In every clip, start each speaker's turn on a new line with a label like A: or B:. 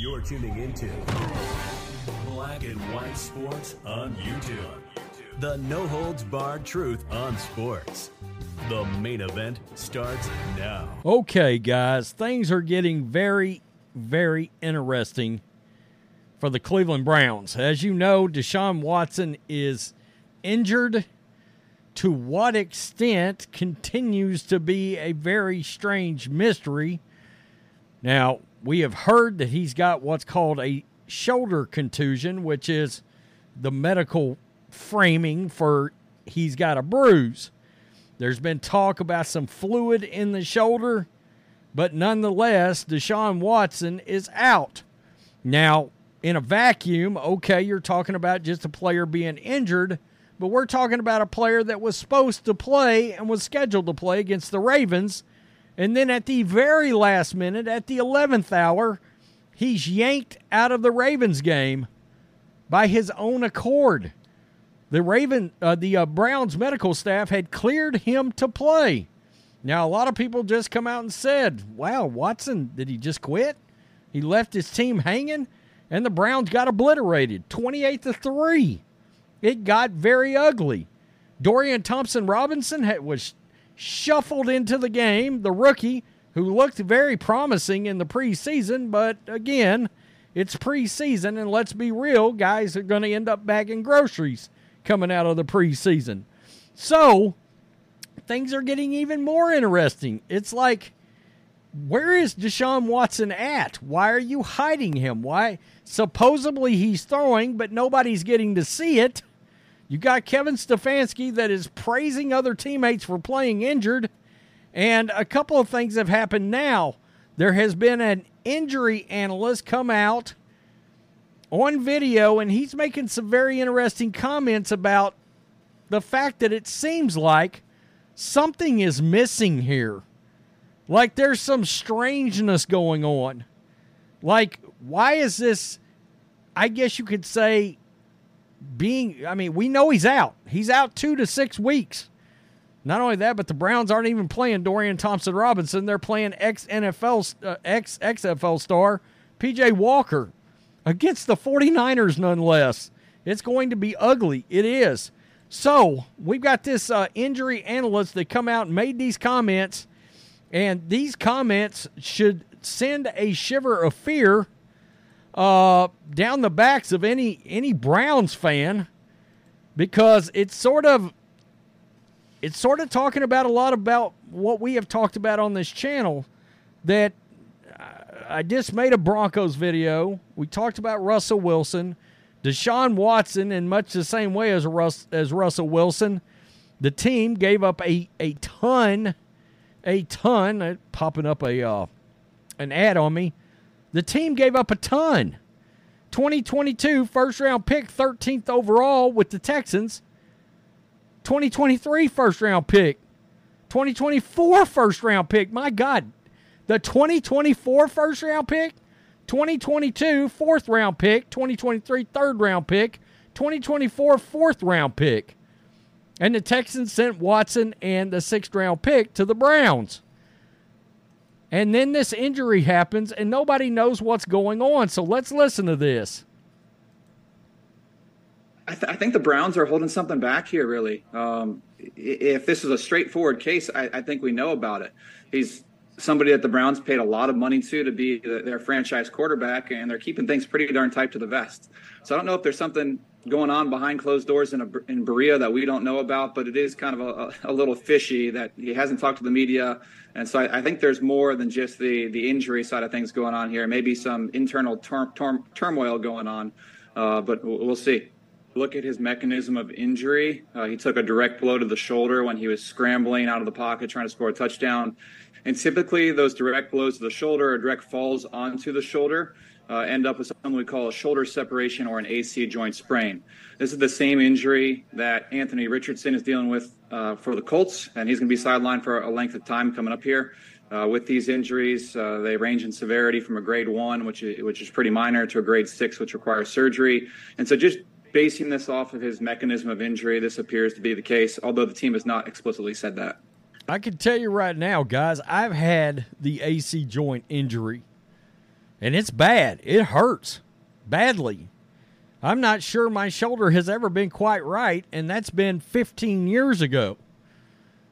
A: You're tuning into Black and White Sports on YouTube. The no holds barred truth on sports. The main event starts now.
B: Okay, guys, things are getting very, very interesting for the Cleveland Browns. As you know, Deshaun Watson is injured. To what extent continues to be a very strange mystery. Now, we have heard that he's got what's called a shoulder contusion, which is the medical framing for he's got a bruise. There's been talk about some fluid in the shoulder, but nonetheless, Deshaun Watson is out. Now, in a vacuum, okay, you're talking about just a player being injured, but we're talking about a player that was supposed to play and was scheduled to play against the Ravens. And then at the very last minute, at the 11th hour, he's yanked out of the Ravens game by his own accord. The Raven, uh, the uh, Browns medical staff had cleared him to play. Now, a lot of people just come out and said, "Wow, Watson, did he just quit? He left his team hanging, and the Browns got obliterated, twenty-eight to three. It got very ugly. Dorian Thompson Robinson was shuffled into the game. The rookie who looked very promising in the preseason, but again, it's preseason, and let's be real, guys are going to end up bagging groceries coming out of the preseason. So things are getting even more interesting. It's like, where is Deshaun Watson at? Why are you hiding him? Why? Supposedly he's throwing, but nobody's getting to see it. You got Kevin Stefanski that is praising other teammates for playing injured. And a couple of things have happened now. There has been an injury analyst come out on video, and he's making some very interesting comments about the fact that it seems like something is missing here. Like there's some strangeness going on. Like, why is this? I guess you could say, being, I mean, we know he's out. He's out two to six weeks. Not only that, but the Browns aren't even playing Dorian Thompson Robinson. They're playing ex NFL, uh, ex XFL star PJ Walker against the 49ers, nonetheless. It's going to be ugly. It is. So we've got this uh, injury analyst that come out and made these comments, and these comments should send a shiver of fear uh, down the backs of any any Browns fan because it's sort of it's sort of talking about a lot about what we have talked about on this channel that I just made a Broncos video. We talked about Russell Wilson, Deshaun Watson, in much the same way as Russ, as Russell Wilson. The team gave up a a ton, a ton. Uh, popping up a uh, an ad on me. The team gave up a ton. 2022 first round pick, 13th overall with the Texans. 2023 first round pick. 2024 first round pick. My God, the 2024 first round pick, 2022 fourth round pick, 2023 third round pick, 2024 fourth round pick. And the Texans sent Watson and the sixth round pick to the Browns. And then this injury happens, and nobody knows what's going on. So let's listen to this.
C: I, th- I think the Browns are holding something back here, really. Um, if this is a straightforward case, I, I think we know about it. He's somebody that the Browns paid a lot of money to to be the, their franchise quarterback, and they're keeping things pretty darn tight to the vest. So I don't know if there's something going on behind closed doors in, a, in Berea that we don't know about, but it is kind of a, a, little fishy that he hasn't talked to the media. And so I, I, think there's more than just the, the injury side of things going on here. Maybe some internal tur- tur- turmoil going on, uh, but we'll see. Look at his mechanism of injury. Uh, he took a direct blow to the shoulder when he was scrambling out of the pocket trying to score a touchdown. And typically, those direct blows to the shoulder or direct falls onto the shoulder uh, end up with something we call a shoulder separation or an AC joint sprain. This is the same injury that Anthony Richardson is dealing with uh, for the Colts, and he's going to be sidelined for a length of time coming up here. Uh, with these injuries, uh, they range in severity from a grade one, which is, which is pretty minor, to a grade six, which requires surgery. And so, just basing this off of his mechanism of injury, this appears to be the case, although the team has not explicitly said that.
B: I can tell you right now, guys, I've had the AC joint injury, and it's bad. It hurts badly. I'm not sure my shoulder has ever been quite right, and that's been 15 years ago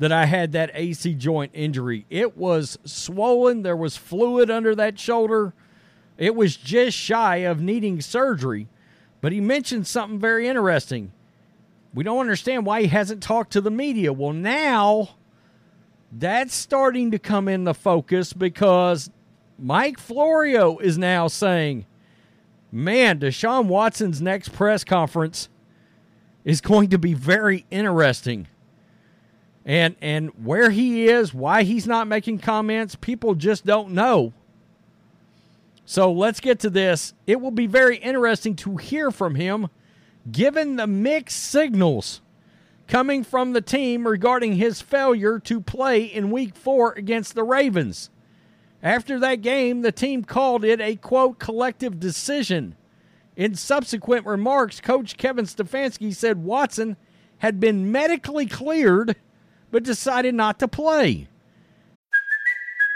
B: that I had that AC joint injury. It was swollen, there was fluid under that shoulder. It was just shy of needing surgery. But he mentioned something very interesting. We don't understand why he hasn't talked to the media. Well, now that's starting to come in the focus because Mike Florio is now saying, man, Deshaun Watson's next press conference is going to be very interesting. And and where he is, why he's not making comments, people just don't know. So let's get to this. It will be very interesting to hear from him given the mixed signals coming from the team regarding his failure to play in week 4 against the Ravens. After that game, the team called it a quote collective decision. In subsequent remarks, coach Kevin Stefanski said Watson had been medically cleared but decided not to play.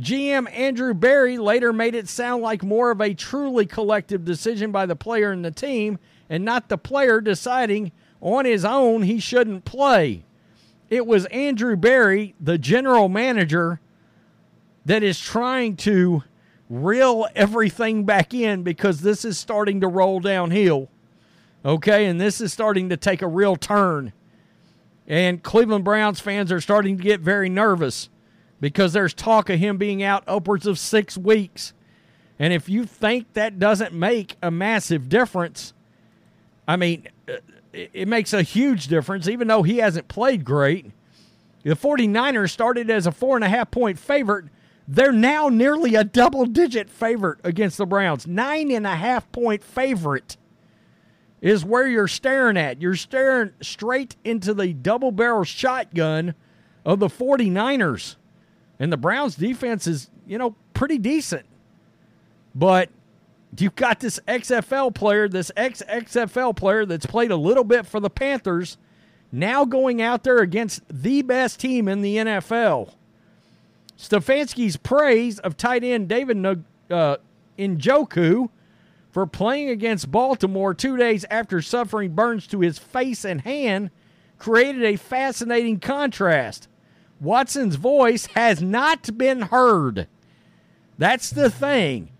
B: GM Andrew Berry later made it sound like more of a truly collective decision by the player and the team, and not the player deciding on his own he shouldn't play. It was Andrew Berry, the general manager, that is trying to reel everything back in because this is starting to roll downhill. Okay, and this is starting to take a real turn. And Cleveland Browns fans are starting to get very nervous because there's talk of him being out upwards of six weeks. And if you think that doesn't make a massive difference, I mean, uh, it makes a huge difference, even though he hasn't played great. The 49ers started as a four and a half point favorite. They're now nearly a double digit favorite against the Browns. Nine and a half point favorite is where you're staring at. You're staring straight into the double barrel shotgun of the 49ers. And the Browns defense is, you know, pretty decent. But you've got this XFL player, this ex XFL player that's played a little bit for the Panthers, now going out there against the best team in the NFL. Stefanski's praise of tight end David uh, Njoku for playing against Baltimore two days after suffering burns to his face and hand created a fascinating contrast. Watson's voice has not been heard. That's the thing.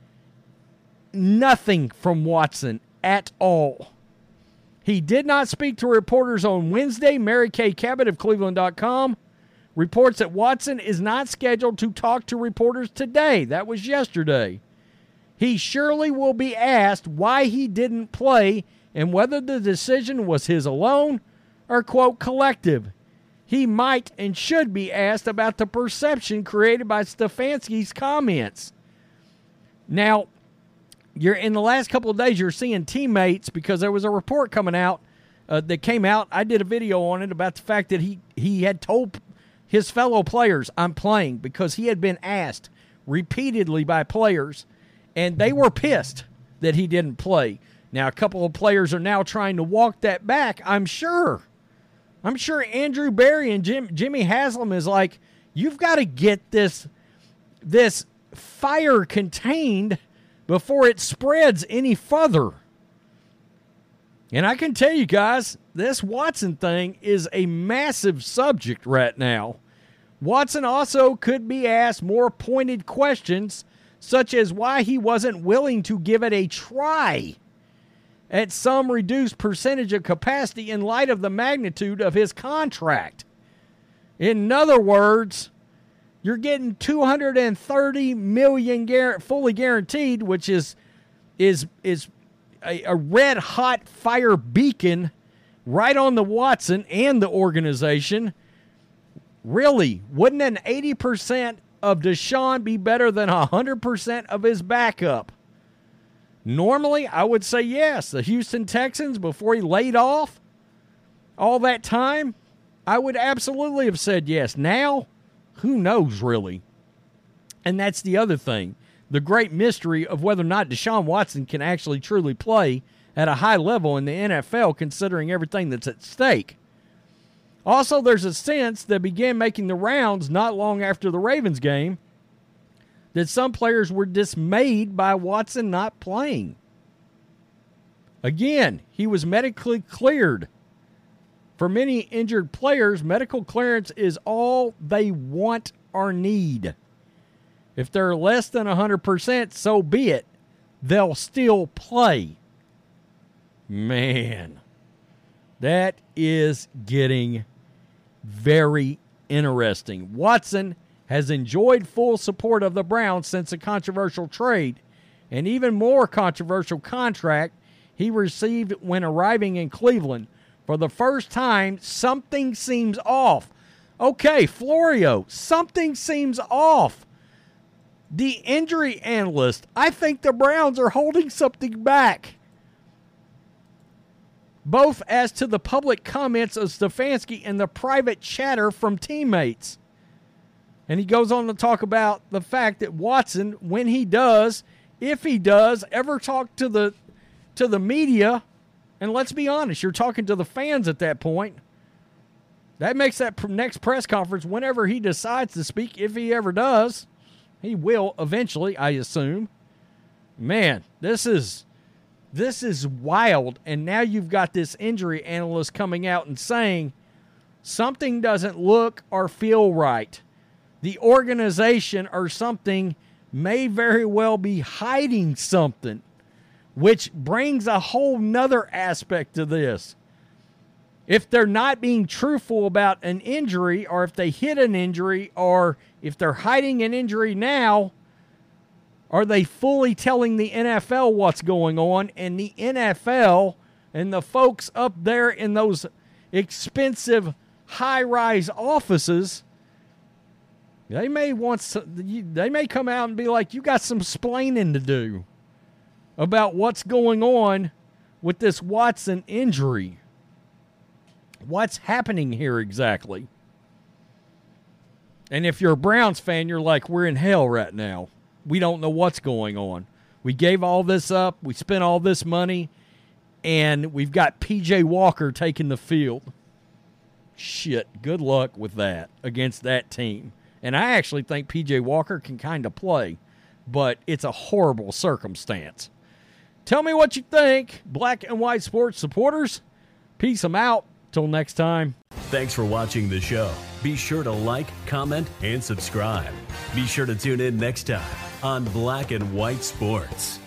B: Nothing from Watson at all. He did not speak to reporters on Wednesday. Mary Kay Cabot of Cleveland.com reports that Watson is not scheduled to talk to reporters today. That was yesterday. He surely will be asked why he didn't play and whether the decision was his alone or, quote, collective he might and should be asked about the perception created by Stefanski's comments. Now, you're in the last couple of days, you're seeing teammates because there was a report coming out uh, that came out. I did a video on it about the fact that he he had told his fellow players, "I'm playing," because he had been asked repeatedly by players, and they were pissed that he didn't play. Now, a couple of players are now trying to walk that back. I'm sure. I'm sure Andrew Berry and Jim, Jimmy Haslam is like, you've got to get this this fire contained before it spreads any further. And I can tell you guys, this Watson thing is a massive subject right now. Watson also could be asked more pointed questions such as why he wasn't willing to give it a try at some reduced percentage of capacity in light of the magnitude of his contract. In other words, you're getting 230 million fully guaranteed, which is is is a, a red hot fire beacon right on the Watson and the organization. Really, wouldn't an 80% of Deshaun be better than 100% of his backup? Normally, I would say yes. The Houston Texans, before he laid off all that time, I would absolutely have said yes. Now, who knows really? And that's the other thing the great mystery of whether or not Deshaun Watson can actually truly play at a high level in the NFL, considering everything that's at stake. Also, there's a sense that began making the rounds not long after the Ravens game that some players were dismayed by Watson not playing. Again, he was medically cleared. For many injured players, medical clearance is all they want or need. If they're less than 100%, so be it. They'll still play. Man, that is getting very interesting. Watson has enjoyed full support of the Browns since a controversial trade, and even more controversial contract he received when arriving in Cleveland. For the first time, something seems off. Okay, Florio, something seems off. The injury analyst, I think the Browns are holding something back. Both as to the public comments of Stefanski and the private chatter from teammates. And he goes on to talk about the fact that Watson, when he does, if he does, ever talk to the to the media, and let's be honest, you're talking to the fans at that point. That makes that next press conference whenever he decides to speak, if he ever does. He will eventually, I assume. Man, this is this is wild. And now you've got this injury analyst coming out and saying something doesn't look or feel right. The organization or something may very well be hiding something, which brings a whole nother aspect to this. If they're not being truthful about an injury, or if they hit an injury, or if they're hiding an injury now, are they fully telling the NFL what's going on? And the NFL and the folks up there in those expensive high rise offices, they may want some, they may come out and be like, you got some splaining to do about what's going on with this Watson injury. What's happening here exactly? And if you're a Browns fan, you're like, we're in hell right now. We don't know what's going on. We gave all this up, we spent all this money, and we've got PJ Walker taking the field. Shit, good luck with that against that team. And I actually think PJ Walker can kind of play, but it's a horrible circumstance. Tell me what you think, black and white sports supporters. Peace them out. Till next time.
A: Thanks for watching the show. Be sure to like, comment, and subscribe. Be sure to tune in next time on Black and White Sports.